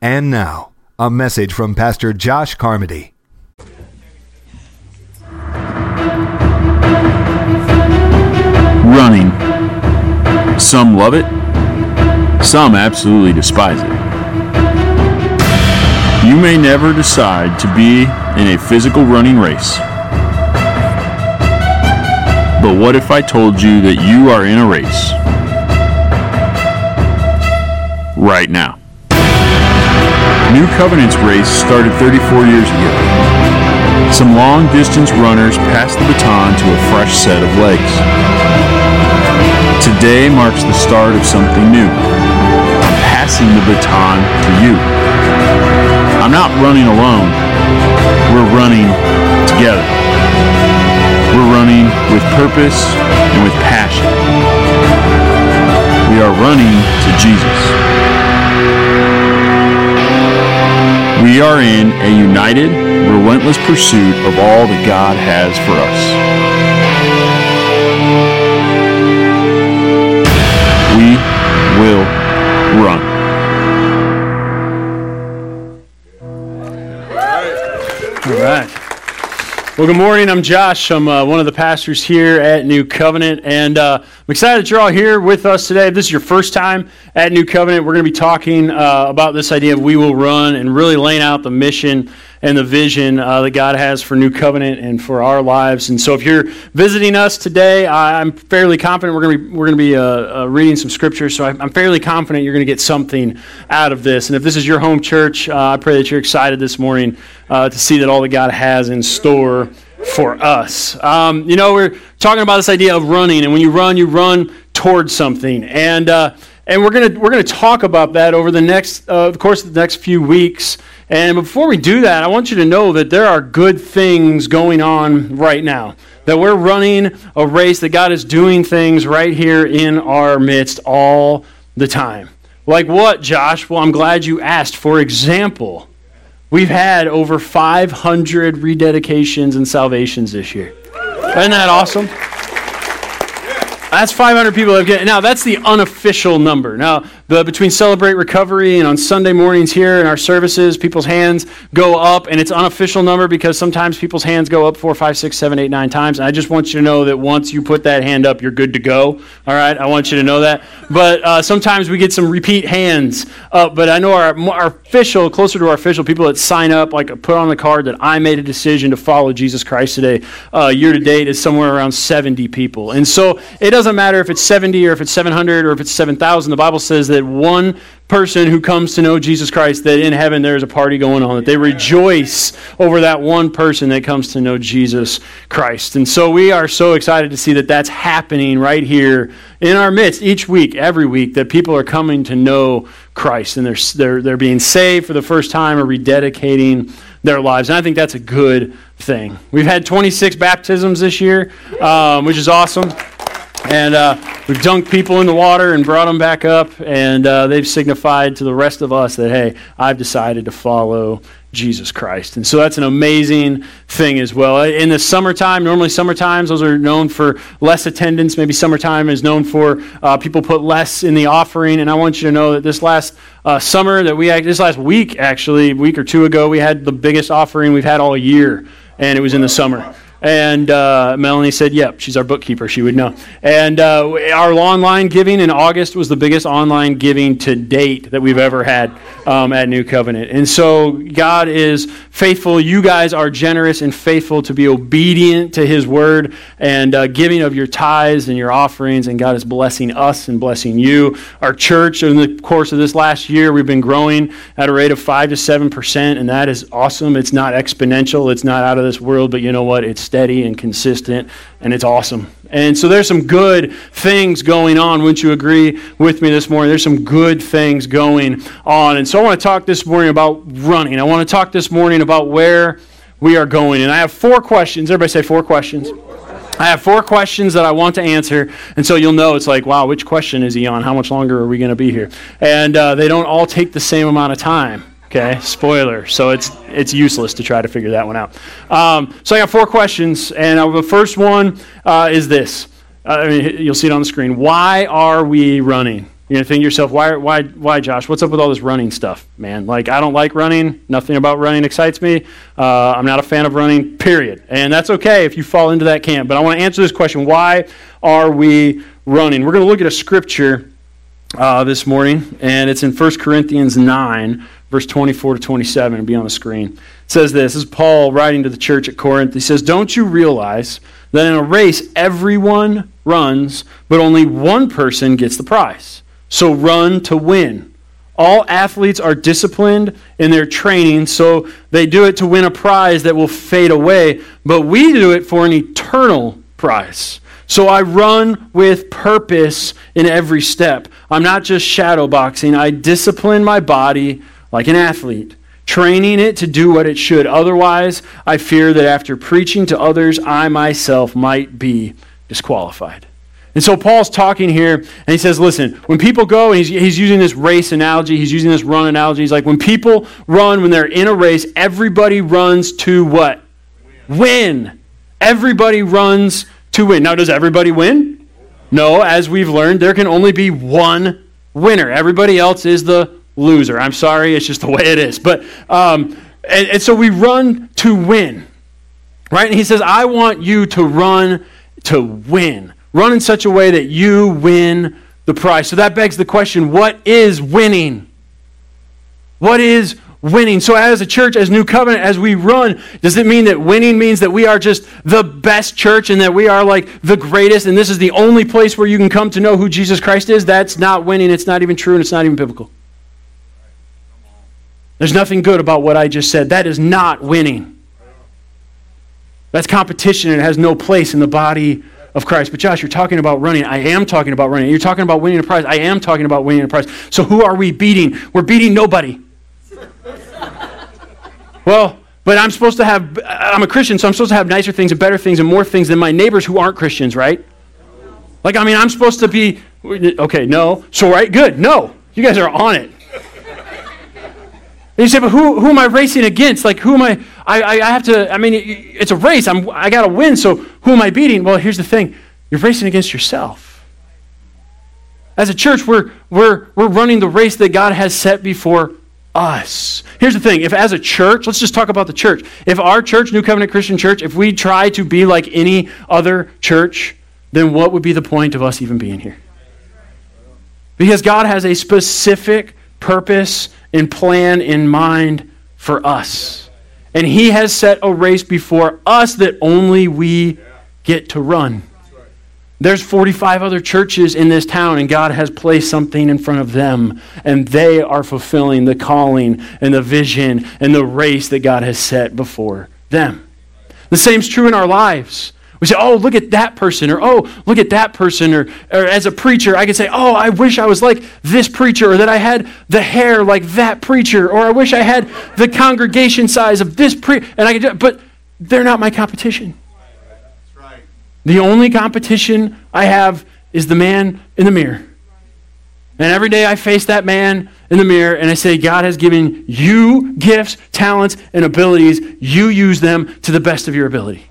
And now, a message from Pastor Josh Carmody. Running. Some love it, some absolutely despise it. You may never decide to be in a physical running race. But what if I told you that you are in a race? Right now. New Covenant's race started 34 years ago. Some long distance runners passed the baton to a fresh set of legs. Today marks the start of something new. I'm passing the baton to you. I'm not running alone. We're running together. We're running with purpose and with passion. We are running to Jesus. We are in a united, relentless pursuit of all that God has for us. We will run. All right. Well, good morning. I'm Josh. I'm uh, one of the pastors here at New Covenant, and uh, I'm excited that you're all here with us today. If this is your first time at New Covenant, we're going to be talking uh, about this idea of we will run and really laying out the mission and the vision uh, that God has for New Covenant and for our lives. And so, if you're visiting us today, I'm fairly confident we're going to be we're going to be uh, uh, reading some scripture. So I'm fairly confident you're going to get something out of this. And if this is your home church, uh, I pray that you're excited this morning uh, to see that all that God has in store for us. Um, you know, we're talking about this idea of running, and when you run, you run towards something, and uh, and we're gonna we're gonna talk about that over the next uh, the course of the next few weeks. And before we do that, I want you to know that there are good things going on right now. That we're running a race, that God is doing things right here in our midst all the time. Like what, Josh? Well, I'm glad you asked. For example, we've had over 500 rededications and salvations this year. Isn't that awesome? That's 500 people. Now that's the unofficial number. Now the, between Celebrate Recovery and on Sunday mornings here in our services, people's hands go up, and it's unofficial number because sometimes people's hands go up four, five, six, seven, eight, nine times. And I just want you to know that once you put that hand up, you're good to go. All right, I want you to know that. But uh, sometimes we get some repeat hands up. But I know our, our official, closer to our official people that sign up, like put on the card that I made a decision to follow Jesus Christ today. Uh, year to date is somewhere around 70 people, and so it doesn't matter if it's 70 or if it's 700 or if it's 7,000. The Bible says that one person who comes to know Jesus Christ, that in heaven there's a party going on, that they rejoice over that one person that comes to know Jesus Christ. And so we are so excited to see that that's happening right here in our midst each week, every week, that people are coming to know Christ and they're, they're, they're being saved for the first time or rededicating their lives. And I think that's a good thing. We've had 26 baptisms this year, um, which is awesome. And uh, we've dunked people in the water and brought them back up, and uh, they've signified to the rest of us that, hey, I've decided to follow Jesus Christ. And so that's an amazing thing as well. In the summertime, normally summertimes, those are known for less attendance. Maybe summertime is known for uh, people put less in the offering. And I want you to know that this last uh, summer, that we this last week, actually, a week or two ago, we had the biggest offering we've had all year, and it was in the summer. And uh, Melanie said, yep, she's our bookkeeper. She would know. And uh, our online giving in August was the biggest online giving to date that we've ever had um, at New Covenant. And so God is faithful. You guys are generous and faithful to be obedient to His word and uh, giving of your tithes and your offerings. And God is blessing us and blessing you. Our church, in the course of this last year, we've been growing at a rate of 5 to 7%. And that is awesome. It's not exponential, it's not out of this world, but you know what? It's steady and consistent, and it's awesome. And so there's some good things going on. Wouldn't you agree with me this morning? There's some good things going on. And so I want to talk this morning about running. I want to talk this morning about where we are going. And I have four questions. Everybody say four questions. I have four questions that I want to answer, and so you'll know it's like, wow, which question is he on? How much longer are we going to be here? And uh, they don't all take the same amount of time. Okay, spoiler. So it's it's useless to try to figure that one out. Um, so I got four questions, and the first one uh, is this. Uh, I mean, you'll see it on the screen. Why are we running? You're to think to yourself, why, why, why, Josh? What's up with all this running stuff, man? Like, I don't like running. Nothing about running excites me. Uh, I'm not a fan of running, period. And that's okay if you fall into that camp. But I want to answer this question why are we running? We're to look at a scripture uh, this morning, and it's in 1 Corinthians 9, verse 24 to 27. It'll be on the screen. It says this. This is Paul writing to the church at Corinth. He says, Don't you realize that in a race everyone runs, but only one person gets the prize? So run to win. All athletes are disciplined in their training, so they do it to win a prize that will fade away, but we do it for an eternal prize. So I run with purpose in every step. I'm not just shadowboxing, I discipline my body like an athlete, training it to do what it should. Otherwise, I fear that after preaching to others, I myself might be disqualified. And so Paul's talking here, and he says, listen, when people go, and he's, he's using this race analogy, he's using this run analogy. He's like, when people run, when they're in a race, everybody runs to what? Win. win. Everybody runs to win. Now, does everybody win? No, as we've learned, there can only be one winner. Everybody else is the loser. I'm sorry, it's just the way it is. But, um, and, and so we run to win, right? And he says, I want you to run to win. Run in such a way that you win the prize. So that begs the question what is winning? What is winning? So, as a church, as New Covenant, as we run, does it mean that winning means that we are just the best church and that we are like the greatest and this is the only place where you can come to know who Jesus Christ is? That's not winning. It's not even true and it's not even biblical. There's nothing good about what I just said. That is not winning. That's competition and it has no place in the body of Christ. But Josh, you're talking about running. I am talking about running. You're talking about winning a prize. I am talking about winning a prize. So who are we beating? We're beating nobody. Well, but I'm supposed to have, uh, I'm a Christian, so I'm supposed to have nicer things and better things and more things than my neighbors who aren't Christians, right? Like, I mean, I'm supposed to be, okay, no. So, right, good, no. You guys are on it. And you say, but who, who am I racing against? Like, who am I? I, I have to, I mean, it's a race. I'm, I got to win, so who am I beating? Well, here's the thing you're racing against yourself. As a church, we're, we're, we're running the race that God has set before us. Here's the thing if as a church, let's just talk about the church. If our church, New Covenant Christian Church, if we try to be like any other church, then what would be the point of us even being here? Because God has a specific purpose and plan in mind for us. And He has set a race before us that only we get to run. There's 45 other churches in this town, and God has placed something in front of them, and they are fulfilling the calling and the vision and the race that God has set before them. The same is true in our lives. We say, oh, look at that person, or oh, look at that person, or, or as a preacher, I can say, oh, I wish I was like this preacher, or that I had the hair like that preacher, or I wish I had the congregation size of this preacher, and I could, but they're not my competition. The only competition I have is the man in the mirror. And every day I face that man in the mirror and I say, God has given you gifts, talents, and abilities. You use them to the best of your ability.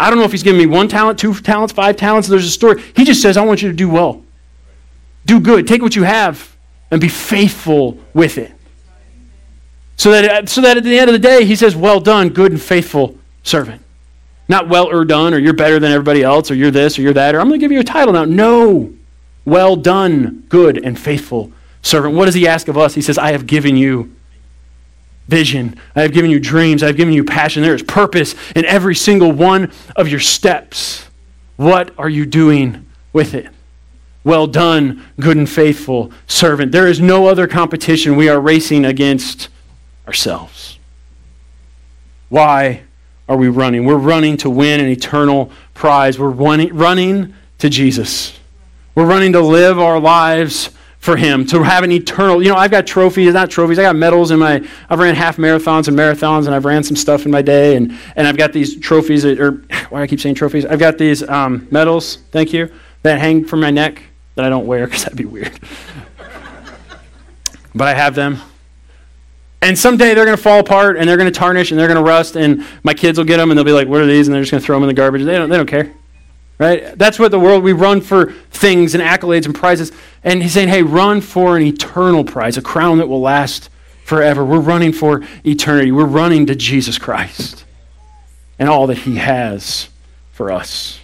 I don't know if he's giving me one talent, two talents, five talents. There's a story. He just says, I want you to do well. Do good. Take what you have and be faithful with it. So that, so that at the end of the day, he says, Well done, good and faithful servant. Not well or done, or you're better than everybody else, or you're this, or you're that, or I'm going to give you a title now. No. Well done, good and faithful servant. What does he ask of us? He says, I have given you vision. I have given you dreams. I have given you passion. There is purpose in every single one of your steps. What are you doing with it? Well done, good and faithful servant. There is no other competition. We are racing against ourselves. Why are we running? We're running to win an eternal prize. We're running to Jesus. We're running to live our lives for him to have an eternal you know i've got trophies not trophies i got medals in my i've ran half marathons and marathons and i've ran some stuff in my day and, and i've got these trophies that, or why do i keep saying trophies i've got these um, medals thank you that hang from my neck that i don't wear because that'd be weird but i have them and someday they're going to fall apart and they're going to tarnish and they're going to rust and my kids will get them and they'll be like what are these and they're just going to throw them in the garbage they don't, they don't care right? That's what the world, we run for things and accolades and prizes. And he's saying, hey, run for an eternal prize, a crown that will last forever. We're running for eternity. We're running to Jesus Christ and all that he has for us.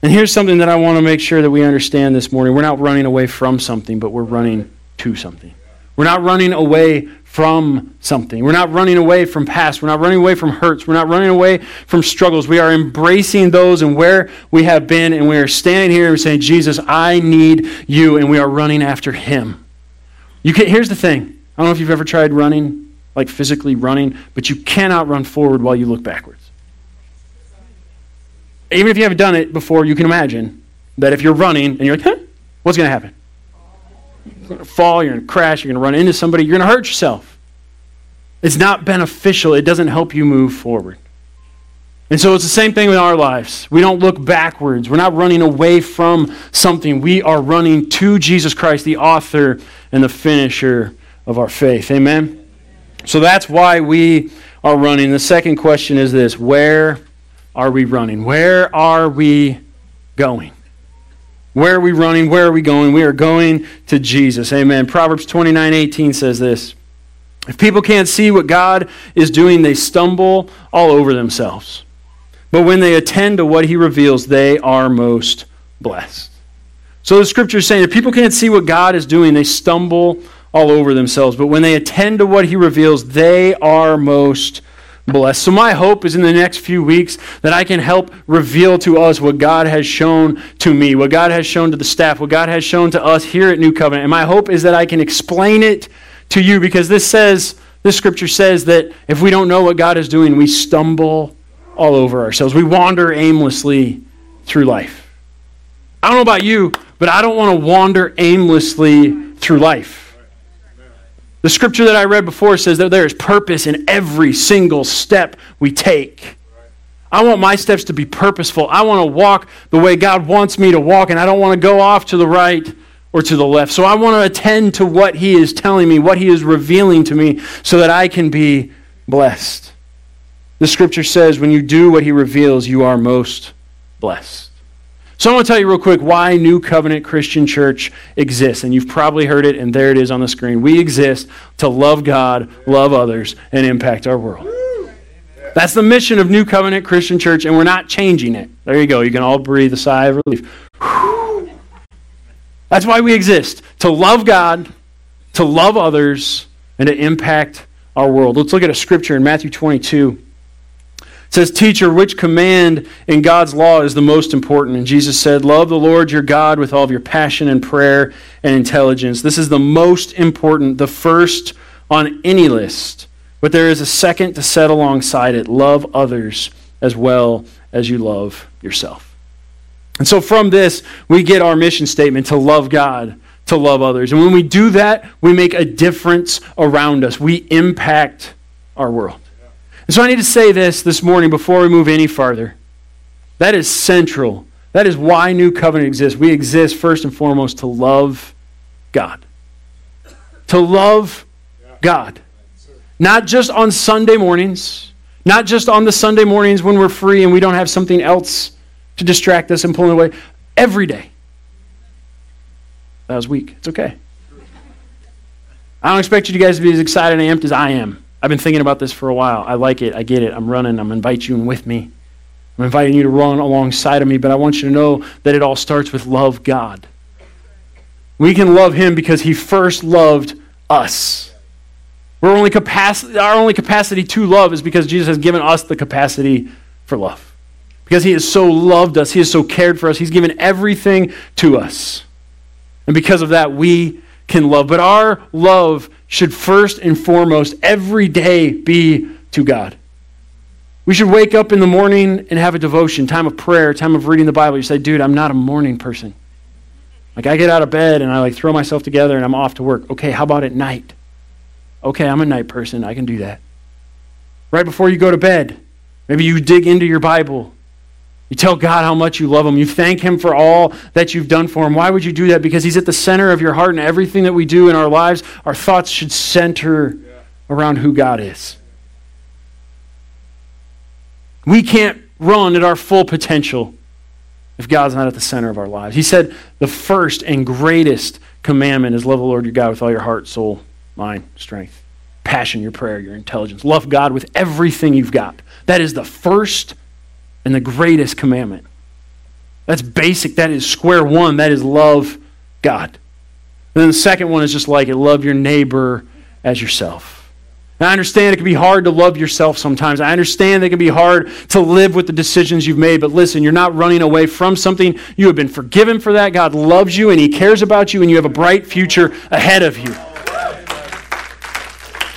And here's something that I want to make sure that we understand this morning. We're not running away from something, but we're running to something. We're not running away from something. We're not running away from past. We're not running away from hurts. We're not running away from struggles. We are embracing those and where we have been, and we are standing here and saying, Jesus, I need you, and we are running after him. You can, here's the thing. I don't know if you've ever tried running, like physically running, but you cannot run forward while you look backwards. Even if you haven't done it before, you can imagine that if you're running and you're like, huh, what's going to happen? Going to fall, you're going to crash, you're going to run into somebody, you're going to hurt yourself. It's not beneficial, it doesn't help you move forward. And so it's the same thing with our lives. We don't look backwards. We're not running away from something. We are running to Jesus Christ, the author and the finisher of our faith. Amen? So that's why we are running. The second question is this Where are we running? Where are we going? Where are we running? Where are we going? We are going to Jesus. Amen. Proverbs 29 18 says this If people can't see what God is doing, they stumble all over themselves. But when they attend to what he reveals, they are most blessed. So the scripture is saying if people can't see what God is doing, they stumble all over themselves. But when they attend to what he reveals, they are most blessed. So, my hope is in the next few weeks that I can help reveal to us what God has shown to me, what God has shown to the staff, what God has shown to us here at New Covenant. And my hope is that I can explain it to you because this says, this scripture says that if we don't know what God is doing, we stumble all over ourselves. We wander aimlessly through life. I don't know about you, but I don't want to wander aimlessly through life. The scripture that I read before says that there is purpose in every single step we take. I want my steps to be purposeful. I want to walk the way God wants me to walk, and I don't want to go off to the right or to the left. So I want to attend to what He is telling me, what He is revealing to me, so that I can be blessed. The scripture says when you do what He reveals, you are most blessed. So I want to tell you real quick why New Covenant Christian Church exists. And you've probably heard it, and there it is on the screen. We exist to love God, love others, and impact our world. That's the mission of New Covenant Christian Church, and we're not changing it. There you go. You can all breathe a sigh of relief. That's why we exist to love God, to love others, and to impact our world. Let's look at a scripture in Matthew 22. It says, Teacher, which command in God's law is the most important? And Jesus said, Love the Lord your God with all of your passion and prayer and intelligence. This is the most important, the first on any list. But there is a second to set alongside it love others as well as you love yourself. And so from this, we get our mission statement to love God, to love others. And when we do that, we make a difference around us, we impact our world. And so I need to say this this morning before we move any farther. That is central. That is why New Covenant exists. We exist first and foremost to love God. To love God. Not just on Sunday mornings, not just on the Sunday mornings when we're free and we don't have something else to distract us and pull away. Every day. That was weak. It's okay. I don't expect you guys to be as excited and amped as I am. I've been thinking about this for a while. I like it. I get it. I'm running. I'm inviting you in with me. I'm inviting you to run alongside of me, but I want you to know that it all starts with love God. We can love him because he first loved us. We're only capacity, our only capacity to love is because Jesus has given us the capacity for love. Because he has so loved us, he has so cared for us, he's given everything to us. And because of that, we can love. But our love should first and foremost every day be to God. We should wake up in the morning and have a devotion, time of prayer, time of reading the Bible. You say, dude, I'm not a morning person. Like I get out of bed and I like throw myself together and I'm off to work. Okay, how about at night? Okay, I'm a night person. I can do that. Right before you go to bed, maybe you dig into your Bible you tell God how much you love Him. You thank Him for all that you've done for Him. Why would you do that? Because He's at the center of your heart, and everything that we do in our lives, our thoughts should center around who God is. We can't run at our full potential if God's not at the center of our lives. He said the first and greatest commandment is love the Lord your God with all your heart, soul, mind, strength, passion, your prayer, your intelligence. Love God with everything you've got. That is the first and the greatest commandment. That's basic. That is square one. That is love God. And then the second one is just like it love your neighbor as yourself. I understand it can be hard to love yourself sometimes. I understand it can be hard to live with the decisions you've made, but listen, you're not running away from something. You have been forgiven for that. God loves you and He cares about you, and you have a bright future ahead of you.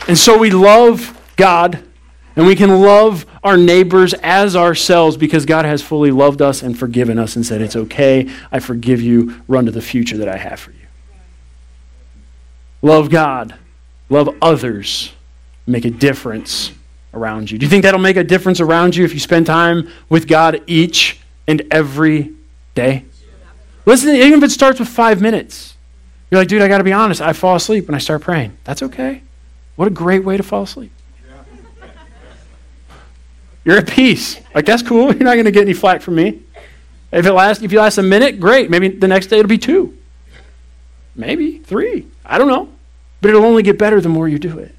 And so we love God, and we can love our neighbors as ourselves because God has fully loved us and forgiven us and said, It's okay. I forgive you. Run to the future that I have for you. Love God, love others make a difference around you. Do you think that'll make a difference around you if you spend time with God each and every day? Listen, even if it starts with five minutes. You're like, dude, I got to be honest. I fall asleep when I start praying. That's okay. What a great way to fall asleep. You're at peace. Like, that's cool. You're not going to get any flack from me. If it lasts, if you last a minute, great. Maybe the next day it'll be two. Maybe three. I don't know. But it'll only get better the more you do it.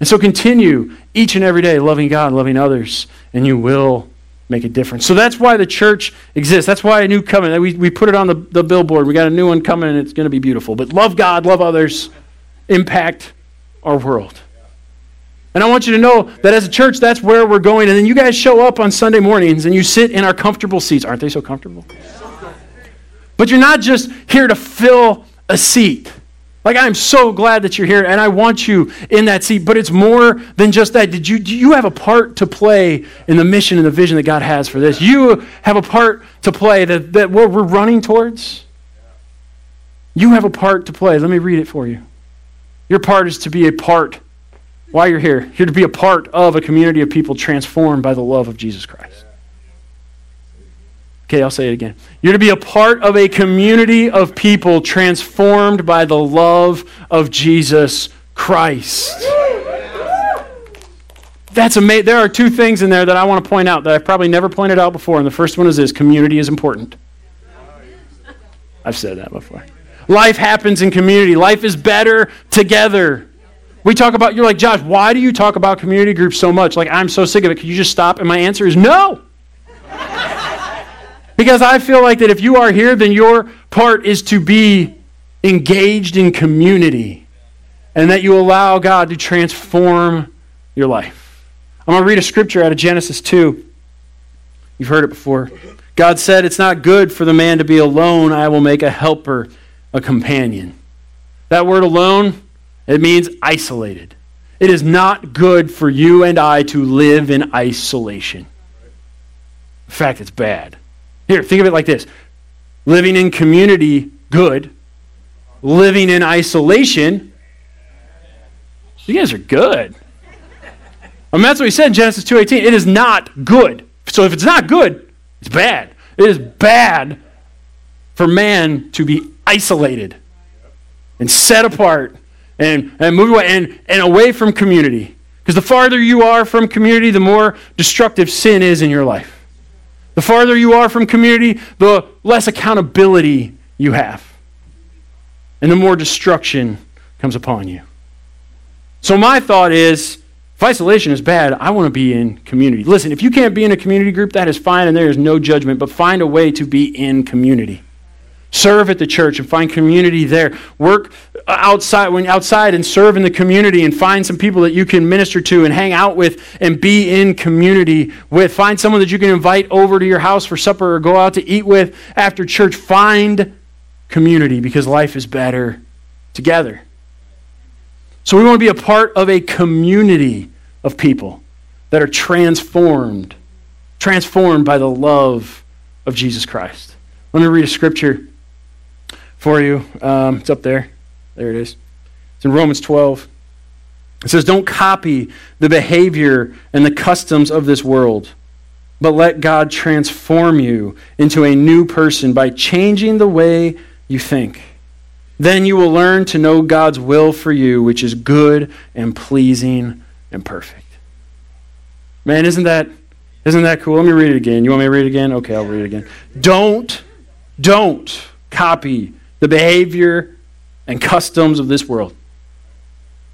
And so continue each and every day loving God, loving others, and you will make a difference. So that's why the church exists. That's why a new covenant. We, we put it on the, the billboard. We got a new one coming, and it's going to be beautiful. But love God, love others, impact our world. And I want you to know that as a church, that's where we're going. And then you guys show up on Sunday mornings and you sit in our comfortable seats. Aren't they so comfortable? But you're not just here to fill a seat. Like, I'm so glad that you're here and I want you in that seat, but it's more than just that. Did you, you have a part to play in the mission and the vision that God has for this? You have a part to play that, that what we're running towards. You have a part to play. Let me read it for you. Your part is to be a part, while you're here, you're to be a part of a community of people transformed by the love of Jesus Christ. Okay, I'll say it again. You're to be a part of a community of people transformed by the love of Jesus Christ. That's amazing. There are two things in there that I want to point out that I've probably never pointed out before. And the first one is this community is important. I've said that before. Life happens in community, life is better together. We talk about, you're like, Josh, why do you talk about community groups so much? Like, I'm so sick of it. Could you just stop? And my answer is no. Because I feel like that if you are here, then your part is to be engaged in community and that you allow God to transform your life. I'm going to read a scripture out of Genesis 2. You've heard it before. God said, It's not good for the man to be alone. I will make a helper, a companion. That word alone, it means isolated. It is not good for you and I to live in isolation. In fact, it's bad. Here, think of it like this living in community, good. Living in isolation, you guys are good. I mean, that's what he said in Genesis 2.18. It is not good. So if it's not good, it's bad. It is bad for man to be isolated and set apart and, and move away and, and away from community. Because the farther you are from community, the more destructive sin is in your life. The farther you are from community, the less accountability you have. And the more destruction comes upon you. So, my thought is if isolation is bad, I want to be in community. Listen, if you can't be in a community group, that is fine and there is no judgment, but find a way to be in community. Serve at the church and find community there. Work outside when outside and serve in the community and find some people that you can minister to and hang out with and be in community with. Find someone that you can invite over to your house for supper or go out to eat with after church. Find community because life is better together. So we want to be a part of a community of people that are transformed, transformed by the love of Jesus Christ. Let me read a scripture for you. Um, it's up there. There it is. It's in Romans 12. It says, Don't copy the behavior and the customs of this world, but let God transform you into a new person by changing the way you think. Then you will learn to know God's will for you, which is good and pleasing and perfect. Man, isn't that Isn't that cool? Let me read it again. You want me to read it again? Okay, I'll read it again. Don't, don't copy the behavior and customs of this world,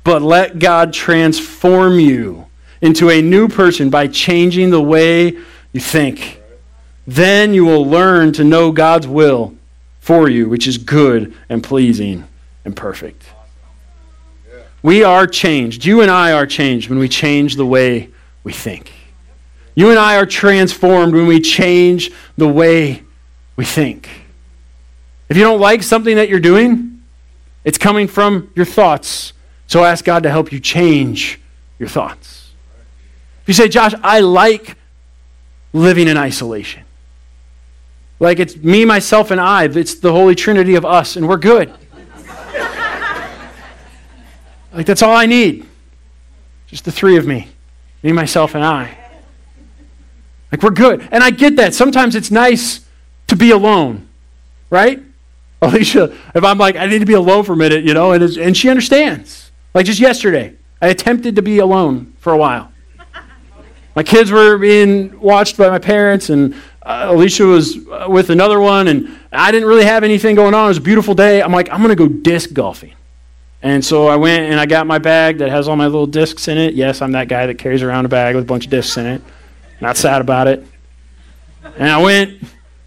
but let God transform you into a new person by changing the way you think. Then you will learn to know God's will for you, which is good and pleasing and perfect. We are changed. You and I are changed when we change the way we think. You and I are transformed when we change the way we think. If you don't like something that you're doing, it's coming from your thoughts. So ask God to help you change your thoughts. If you say, Josh, I like living in isolation. Like it's me, myself, and I. It's the Holy Trinity of us, and we're good. like that's all I need. Just the three of me me, myself, and I. Like we're good. And I get that. Sometimes it's nice to be alone, right? Alicia, if I'm like, I need to be alone for a minute, you know, and, and she understands. Like just yesterday, I attempted to be alone for a while. My kids were being watched by my parents, and uh, Alicia was uh, with another one, and I didn't really have anything going on. It was a beautiful day. I'm like, I'm going to go disc golfing. And so I went and I got my bag that has all my little discs in it. Yes, I'm that guy that carries around a bag with a bunch of discs in it. Not sad about it. And I went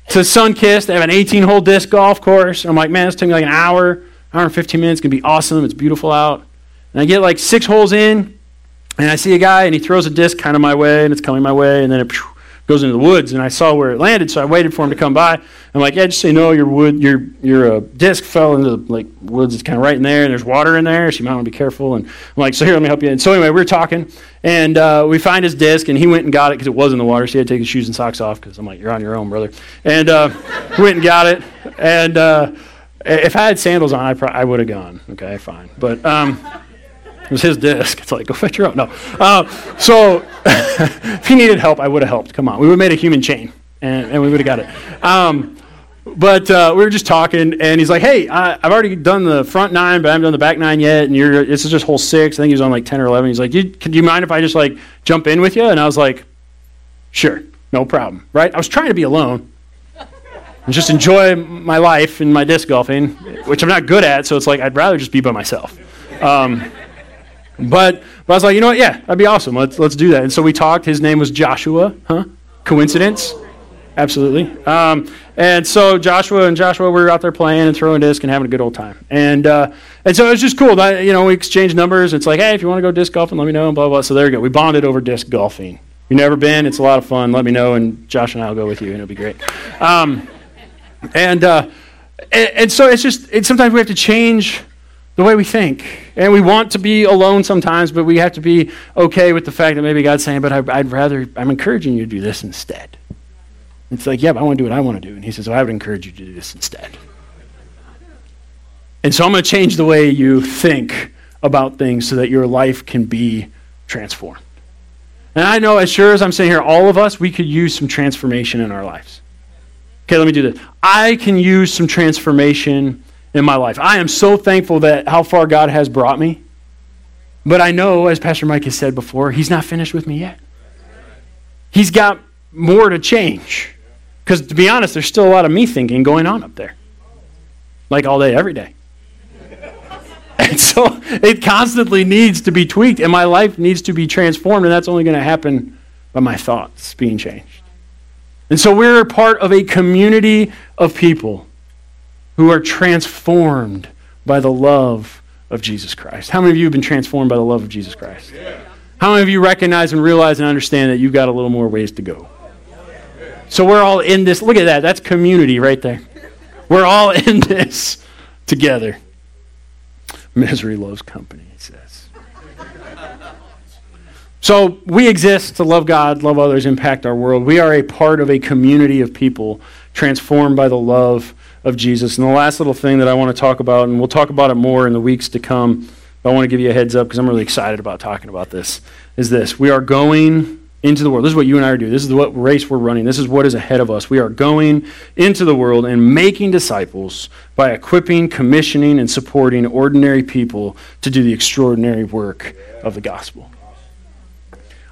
to Sunkist. They have an 18 hole disc golf course. I'm like, man, this took me like an hour, hour and 15 minutes. It's going to be awesome. It's beautiful out. And I get like six holes in, and I see a guy, and he throws a disc kind of my way, and it's coming my way, and then it goes into the woods, and I saw where it landed, so I waited for him to come by. I'm like, yeah, just say no, your wood, your your uh, disc fell into the like woods. It's kind of right in there, and there's water in there, so you might want to be careful. And I'm like, so here, let me help you. And so anyway, we were talking, and uh, we find his disc, and he went and got it because it was in the water, so he had to take his shoes and socks off because I'm like, you're on your own, brother. And uh, went and got it, and uh, if I had sandals on, I, pro- I would have gone. Okay, fine, but. Um, it was his disc. It's like, go fetch your own. No. Uh, so if he needed help, I would have helped. Come on. We would have made a human chain, and, and we would have got it. Um, but uh, we were just talking, and he's like, hey, I, have already done the front nine, but I haven't done the back nine yet, and you're, this is just hole six. I think he was on like 10 or 11. He's like, you, do you mind if I just like jump in with you? And I was like, sure, no problem, right? I was trying to be alone and just enjoy my life and my disc golfing, which I'm not good at, so it's like I'd rather just be by myself. Um, but, but I was like, you know what? Yeah, that'd be awesome. Let's, let's do that. And so we talked. His name was Joshua. Huh? Coincidence? Absolutely. Um, and so Joshua and Joshua were out there playing and throwing disc and having a good old time. And uh, and so it was just cool. That, you know, we exchanged numbers. It's like, hey, if you want to go disc golfing, let me know. And blah blah. So there you go. We bonded over disc golfing. You've never been? It's a lot of fun. Let me know, and Josh and I will go with you, and it'll be great. Um, and, uh, and and so it's just it, sometimes we have to change the way we think. And we want to be alone sometimes, but we have to be okay with the fact that maybe God's saying, but I, would rather, I'm encouraging you to do this instead. It's like, yeah, but I want to do what I want to do. And he says, well, I would encourage you to do this instead. And so I'm going to change the way you think about things so that your life can be transformed. And I know, as sure as I'm sitting here, all of us, we could use some transformation in our lives. Okay, let me do this. I can use some transformation in my life. I am so thankful that how far God has brought me. But I know, as Pastor Mike has said before, He's not finished with me yet. He's got more to change. Because to be honest, there's still a lot of me thinking going on up there. Like all day, every day. And so it constantly needs to be tweaked, and my life needs to be transformed, and that's only going to happen by my thoughts being changed. And so we're part of a community of people who are transformed by the love of Jesus Christ. How many of you have been transformed by the love of Jesus Christ? How many of you recognize and realize and understand that you've got a little more ways to go? So we're all in this. Look at that. That's community right there. We're all in this together. Misery loves company, it says. So we exist to love God, love others, impact our world. We are a part of a community of people transformed by the love of Jesus. And the last little thing that I want to talk about, and we'll talk about it more in the weeks to come, but I want to give you a heads up because I'm really excited about talking about this, is this. We are going into the world. This is what you and I are doing. This is what race we're running. This is what is ahead of us. We are going into the world and making disciples by equipping, commissioning, and supporting ordinary people to do the extraordinary work of the gospel.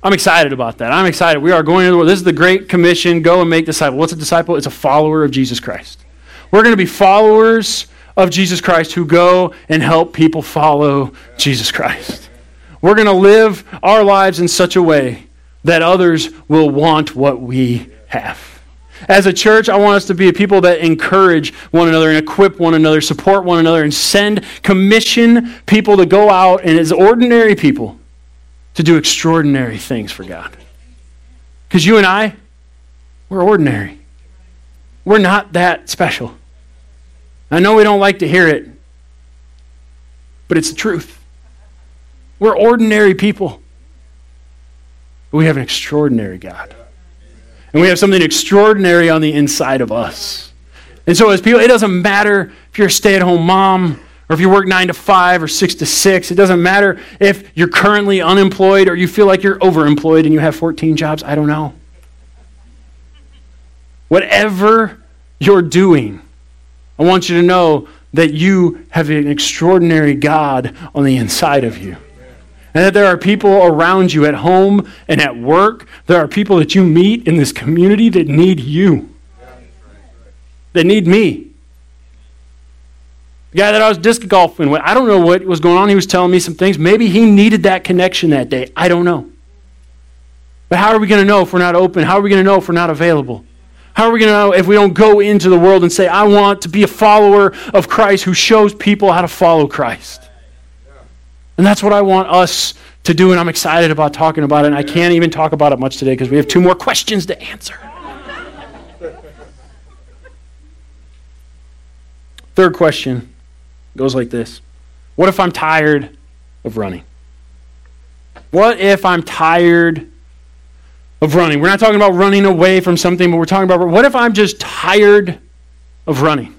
I'm excited about that. I'm excited. We are going to the world. This is the Great Commission go and make disciples. What's a disciple? It's a follower of Jesus Christ. We're going to be followers of Jesus Christ who go and help people follow Jesus Christ. We're going to live our lives in such a way that others will want what we have. As a church, I want us to be a people that encourage one another and equip one another, support one another, and send, commission people to go out and as ordinary people to do extraordinary things for God. Because you and I, we're ordinary. We're not that special. I know we don't like to hear it, but it's the truth. We're ordinary people. But we have an extraordinary God. And we have something extraordinary on the inside of us. And so, as people, it doesn't matter if you're a stay at home mom or if you work nine to five or six to six. It doesn't matter if you're currently unemployed or you feel like you're overemployed and you have 14 jobs. I don't know. Whatever you're doing, I want you to know that you have an extraordinary God on the inside of you. And that there are people around you at home and at work. There are people that you meet in this community that need you, that need me. The guy that I was disc golfing with, I don't know what was going on. He was telling me some things. Maybe he needed that connection that day. I don't know. But how are we going to know if we're not open? How are we going to know if we're not available? How are we going to know if we don't go into the world and say, I want to be a follower of Christ who shows people how to follow Christ? And that's what I want us to do, and I'm excited about talking about it. And I can't even talk about it much today because we have two more questions to answer. Third question goes like this What if I'm tired of running? What if I'm tired of running. We're not talking about running away from something, but we're talking about what if I'm just tired of running?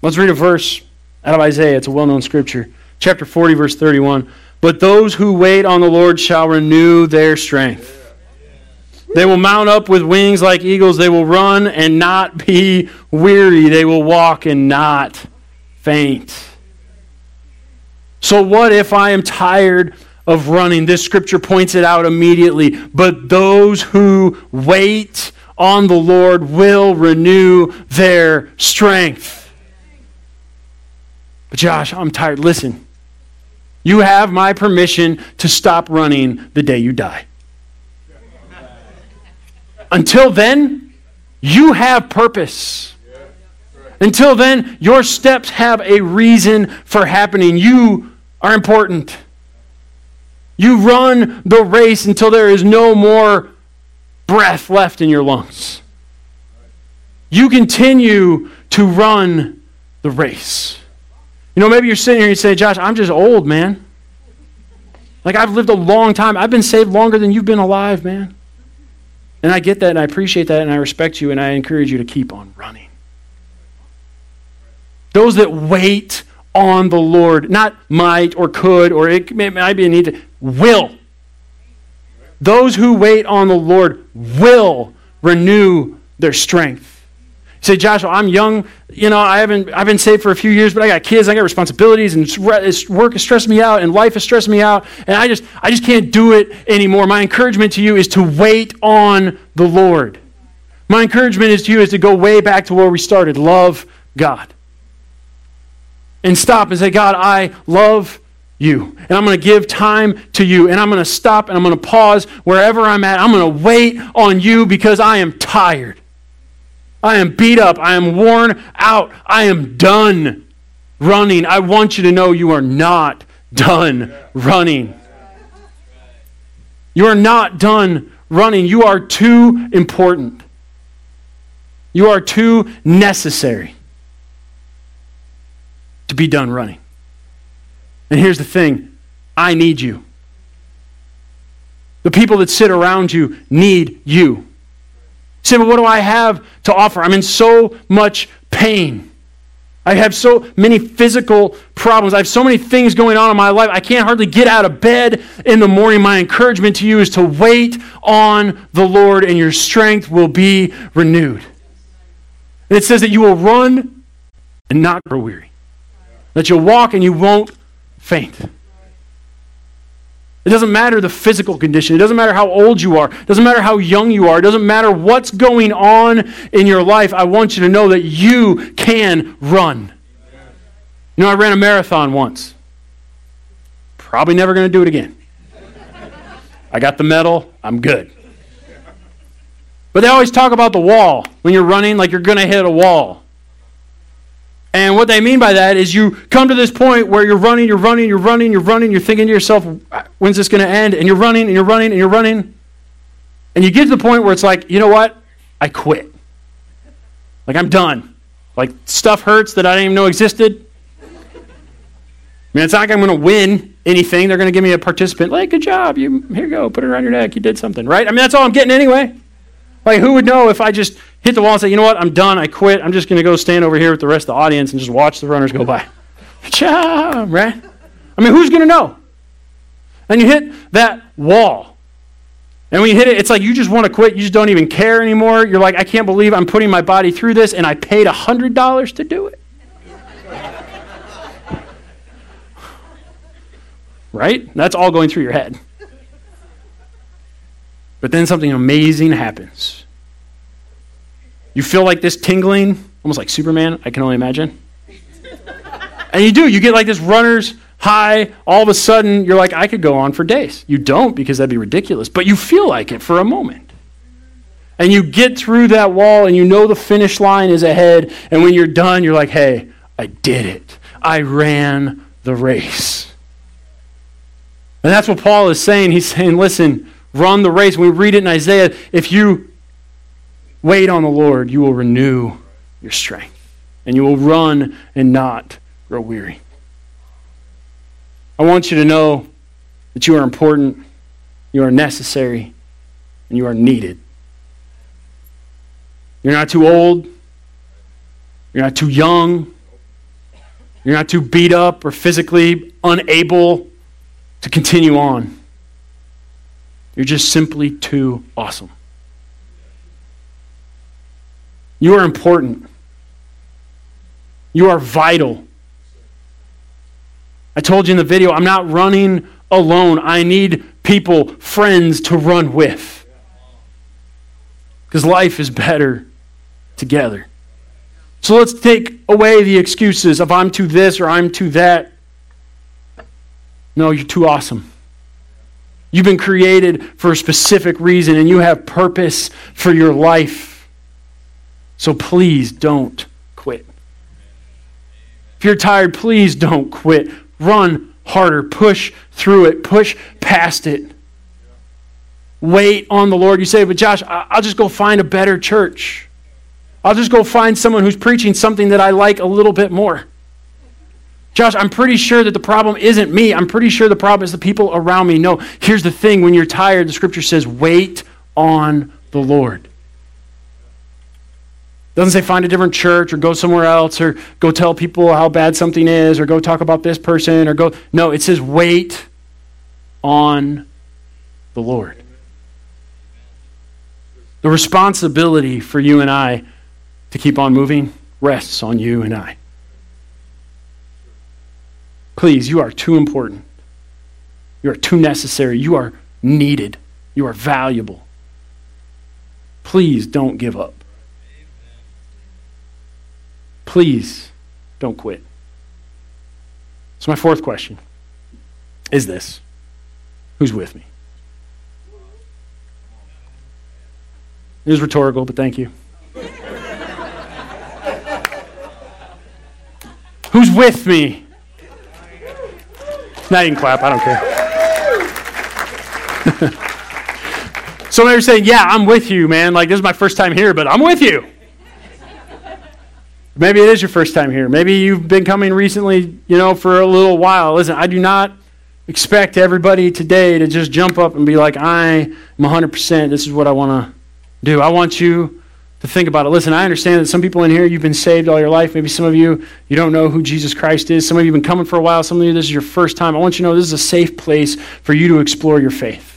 Let's read a verse out of Isaiah. It's a well known scripture. Chapter 40, verse 31. But those who wait on the Lord shall renew their strength. They will mount up with wings like eagles. They will run and not be weary. They will walk and not faint. So, what if I am tired of running. This scripture points it out immediately. But those who wait on the Lord will renew their strength. But Josh, I'm tired. Listen, you have my permission to stop running the day you die. Until then, you have purpose. Until then, your steps have a reason for happening. You are important. You run the race until there is no more breath left in your lungs. You continue to run the race. You know, maybe you're sitting here and you say, Josh, I'm just old, man. Like, I've lived a long time. I've been saved longer than you've been alive, man. And I get that, and I appreciate that, and I respect you, and I encourage you to keep on running. Those that wait on the Lord, not might or could, or it might be a need to, will. Those who wait on the Lord will renew their strength. You say, Joshua, I'm young. You know, I haven't, I've been saved for a few years, but I got kids, I got responsibilities, and work is stressing me out, and life is stressing me out, and I just, I just can't do it anymore. My encouragement to you is to wait on the Lord. My encouragement is to you is to go way back to where we started. Love God. And stop and say, God, I love you. And I'm going to give time to you. And I'm going to stop and I'm going to pause wherever I'm at. I'm going to wait on you because I am tired. I am beat up. I am worn out. I am done running. I want you to know you are not done running. You are not done running. You are too important. You are too necessary to be done running. And here's the thing I need you. The people that sit around you need you. Say, but what do I have to offer? I'm in so much pain. I have so many physical problems. I have so many things going on in my life. I can't hardly get out of bed in the morning. My encouragement to you is to wait on the Lord, and your strength will be renewed. And it says that you will run and not grow weary, that you'll walk and you won't faint. It doesn't matter the physical condition. It doesn't matter how old you are. It doesn't matter how young you are. It doesn't matter what's going on in your life. I want you to know that you can run. You know, I ran a marathon once. Probably never going to do it again. I got the medal. I'm good. But they always talk about the wall when you're running, like you're going to hit a wall. And what they mean by that is you come to this point where you're running, you're running, you're running, you're running, you're thinking to yourself, when's this going to end? And you're running, and you're running, and you're running. And you get to the point where it's like, you know what? I quit. Like, I'm done. Like, stuff hurts that I didn't even know existed. I mean, it's not like I'm going to win anything. They're going to give me a participant. Like, good job. You here you go. Put it around your neck. You did something, right? I mean, that's all I'm getting anyway. Like, who would know if I just hit the wall and say, you know what, I'm done, I quit, I'm just going to go stand over here with the rest of the audience and just watch the runners go by? Right? I mean, who's going to know? And you hit that wall. And when you hit it, it's like you just want to quit. You just don't even care anymore. You're like, I can't believe I'm putting my body through this, and I paid $100 to do it. right? That's all going through your head. But then something amazing happens. You feel like this tingling, almost like Superman, I can only imagine. and you do. You get like this runner's high. All of a sudden, you're like, I could go on for days. You don't because that'd be ridiculous, but you feel like it for a moment. And you get through that wall and you know the finish line is ahead. And when you're done, you're like, hey, I did it. I ran the race. And that's what Paul is saying. He's saying, listen, run the race. We read it in Isaiah, if you wait on the Lord, you will renew your strength, and you will run and not grow weary. I want you to know that you are important, you are necessary, and you are needed. You're not too old, you're not too young, you're not too beat up or physically unable to continue on. You're just simply too awesome. You are important. You are vital. I told you in the video, I'm not running alone. I need people, friends to run with. Because life is better together. So let's take away the excuses of I'm too this or I'm too that. No, you're too awesome. You've been created for a specific reason and you have purpose for your life. So please don't quit. If you're tired, please don't quit. Run harder, push through it, push past it. Wait on the Lord. You say, but Josh, I'll just go find a better church. I'll just go find someone who's preaching something that I like a little bit more. Josh, I'm pretty sure that the problem isn't me. I'm pretty sure the problem is the people around me. No, here's the thing when you're tired, the scripture says, wait on the Lord. Doesn't say find a different church or go somewhere else or go tell people how bad something is or go talk about this person or go. No, it says wait on the Lord. The responsibility for you and I to keep on moving rests on you and I. Please, you are too important. You are too necessary. You are needed. You are valuable. Please don't give up. Please don't quit. So, my fourth question is this Who's with me? It was rhetorical, but thank you. Who's with me? Now you can clap. I don't care. Some of you are saying, Yeah, I'm with you, man. Like, this is my first time here, but I'm with you. Maybe it is your first time here. Maybe you've been coming recently, you know, for a little while. Listen, I do not expect everybody today to just jump up and be like, I am 100%. This is what I want to do. I want you to think about it. Listen, I understand that some people in here, you've been saved all your life. Maybe some of you, you don't know who Jesus Christ is. Some of you have been coming for a while. Some of you, this is your first time. I want you to know this is a safe place for you to explore your faith.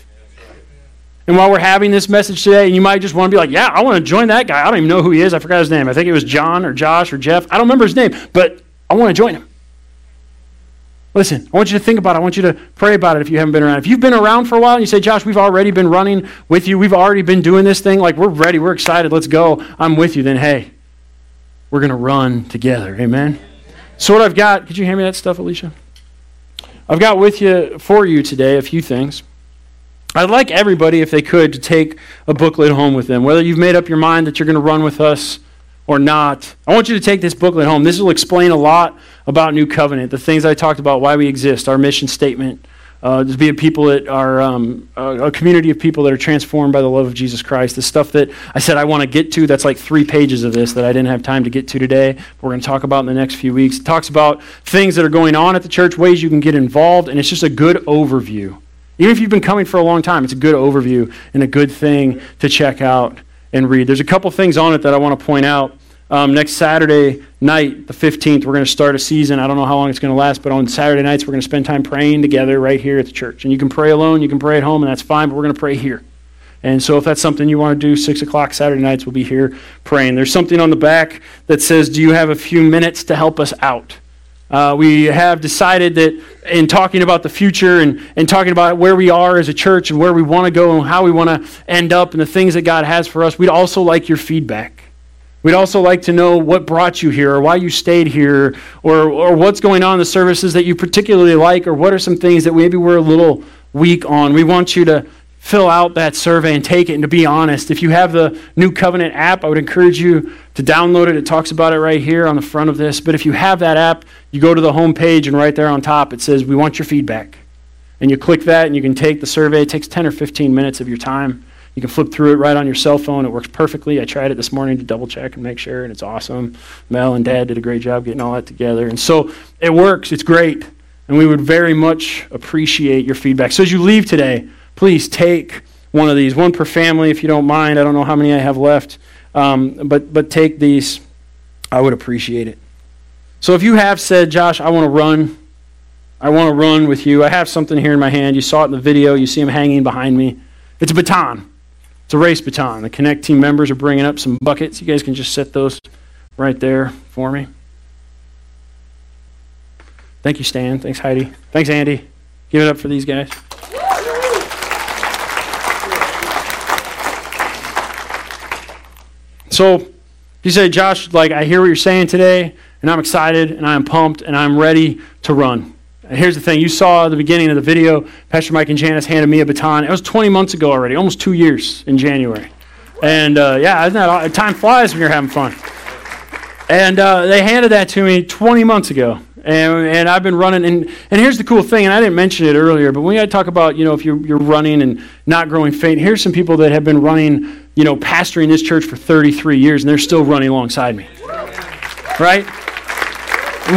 And while we're having this message today, and you might just want to be like, yeah, I want to join that guy. I don't even know who he is. I forgot his name. I think it was John or Josh or Jeff. I don't remember his name, but I want to join him. Listen, I want you to think about it. I want you to pray about it if you haven't been around. If you've been around for a while and you say, Josh, we've already been running with you, we've already been doing this thing, like we're ready, we're excited, let's go, I'm with you, then hey, we're going to run together. Amen? So, what I've got, could you hand me that stuff, Alicia? I've got with you, for you today, a few things. I'd like everybody, if they could, to take a booklet home with them. Whether you've made up your mind that you're going to run with us or not, I want you to take this booklet home. This will explain a lot about New Covenant, the things I talked about, why we exist, our mission statement, uh, to be a people that are um, a, community of people that are transformed by the love of Jesus Christ. The stuff that I said I want to get to, that's like three pages of this that I didn't have time to get to today. We're going to talk about in the next few weeks. It talks about things that are going on at the church, ways you can get involved, and it's just a good overview. Even if you've been coming for a long time, it's a good overview and a good thing to check out and read. There's a couple things on it that I want to point out. Um, next Saturday night, the 15th, we're going to start a season. I don't know how long it's going to last, but on Saturday nights, we're going to spend time praying together right here at the church. And you can pray alone, you can pray at home, and that's fine, but we're going to pray here. And so if that's something you want to do, 6 o'clock Saturday nights, we'll be here praying. There's something on the back that says, Do you have a few minutes to help us out? Uh, we have decided that in talking about the future and, and talking about where we are as a church and where we want to go and how we want to end up and the things that God has for us, we'd also like your feedback. We'd also like to know what brought you here or why you stayed here or, or what's going on in the services that you particularly like or what are some things that maybe we're a little weak on. We want you to fill out that survey and take it and to be honest. If you have the New Covenant app, I would encourage you to download it. It talks about it right here on the front of this. But if you have that app, you go to the home page and right there on top it says, We want your feedback. And you click that and you can take the survey. It takes 10 or 15 minutes of your time. You can flip through it right on your cell phone. It works perfectly. I tried it this morning to double check and make sure, and it's awesome. Mel and Dad did a great job getting all that together. And so it works. It's great. And we would very much appreciate your feedback. So as you leave today, please take one of these, one per family if you don't mind. I don't know how many I have left. Um, but, but take these. I would appreciate it. So if you have said, Josh, I want to run, I want to run with you, I have something here in my hand. You saw it in the video. You see him hanging behind me. It's a baton. It's a race baton. The Connect team members are bringing up some buckets. You guys can just set those right there for me. Thank you, Stan. Thanks, Heidi. Thanks, Andy. Give it up for these guys. So, you say, Josh, like, I hear what you're saying today, and I'm excited, and I'm pumped, and I'm ready to run. And here's the thing you saw at the beginning of the video, Pastor Mike and Janice handed me a baton. It was 20 months ago already, almost two years in January. And uh, yeah, isn't that time flies when you're having fun. And uh, they handed that to me 20 months ago. And, and I've been running. And, and here's the cool thing, and I didn't mention it earlier, but when I talk about, you know, if you're, you're running and not growing faint, here's some people that have been running, you know, pastoring this church for 33 years, and they're still running alongside me. Right?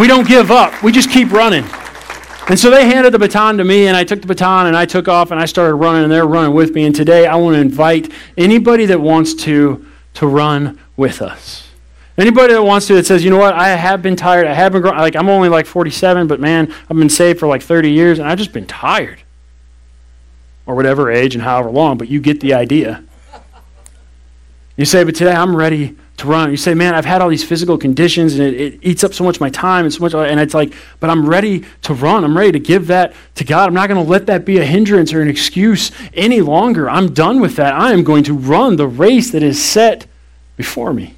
we don't give up, we just keep running. And so they handed the baton to me, and I took the baton and I took off and I started running, and they're running with me. And today I want to invite anybody that wants to to run with us. Anybody that wants to that says, you know what, I have been tired. I have been growing. Like I'm only like 47, but man, I've been saved for like 30 years, and I've just been tired, or whatever age and however long. But you get the idea. You say, but today I'm ready to run. You say, man, I've had all these physical conditions and it, it, eats up so much of my time and so much, and it's like, but I'm ready to run. I'm ready to give that to God. I'm not going to let that be a hindrance or an excuse any longer. I'm done with that. I am going to run the race that is set before me.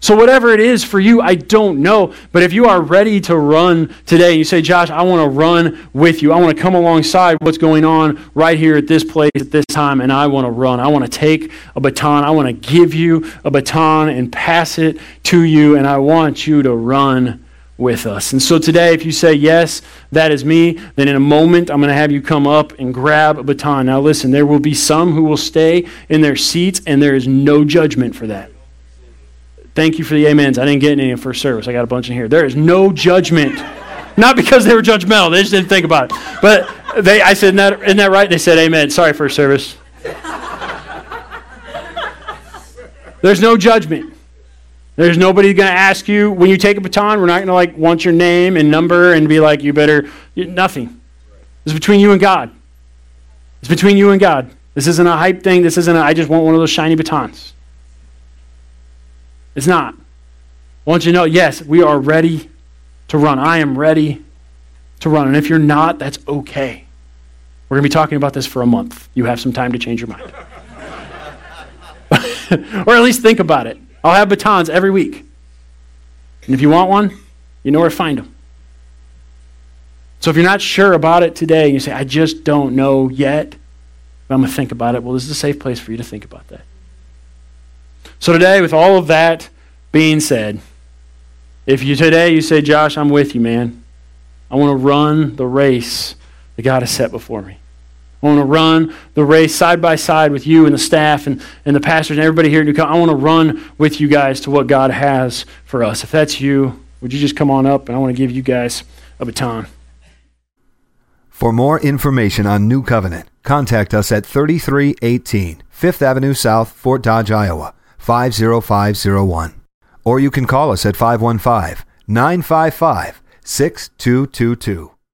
So, whatever it is for you, I don't know. But if you are ready to run today, you say, Josh, I want to run with you. I want to come alongside what's going on right here at this place at this time, and I want to run. I want to take a baton. I want to give you a baton and pass it to you, and I want you to run with us. And so today, if you say, Yes, that is me, then in a moment, I'm going to have you come up and grab a baton. Now, listen, there will be some who will stay in their seats, and there is no judgment for that. Thank you for the amens. I didn't get any in first service. I got a bunch in here. There is no judgment. Not because they were judgmental. They just didn't think about it. But they, I said, isn't that, isn't that right? They said, amen. Sorry, first service. There's no judgment. There's nobody going to ask you when you take a baton. We're not going to like want your name and number and be like, you better. Nothing. It's between you and God. It's between you and God. This isn't a hype thing. This isn't a, I just want one of those shiny batons. It's not. I want you to know, yes, we are ready to run. I am ready to run. And if you're not, that's okay. We're going to be talking about this for a month. You have some time to change your mind. or at least think about it. I'll have batons every week. And if you want one, you know where to find them. So if you're not sure about it today, you say, I just don't know yet, but I'm going to think about it. Well, this is a safe place for you to think about that. So today, with all of that being said, if you today you say, Josh, I'm with you, man. I want to run the race that God has set before me. I want to run the race side by side with you and the staff and, and the pastors and everybody here at New Covenant. I want to run with you guys to what God has for us. If that's you, would you just come on up and I want to give you guys a baton. For more information on New Covenant, contact us at 3318 Fifth Avenue South, Fort Dodge, Iowa, 50501. Or you can call us at 515 955 6222.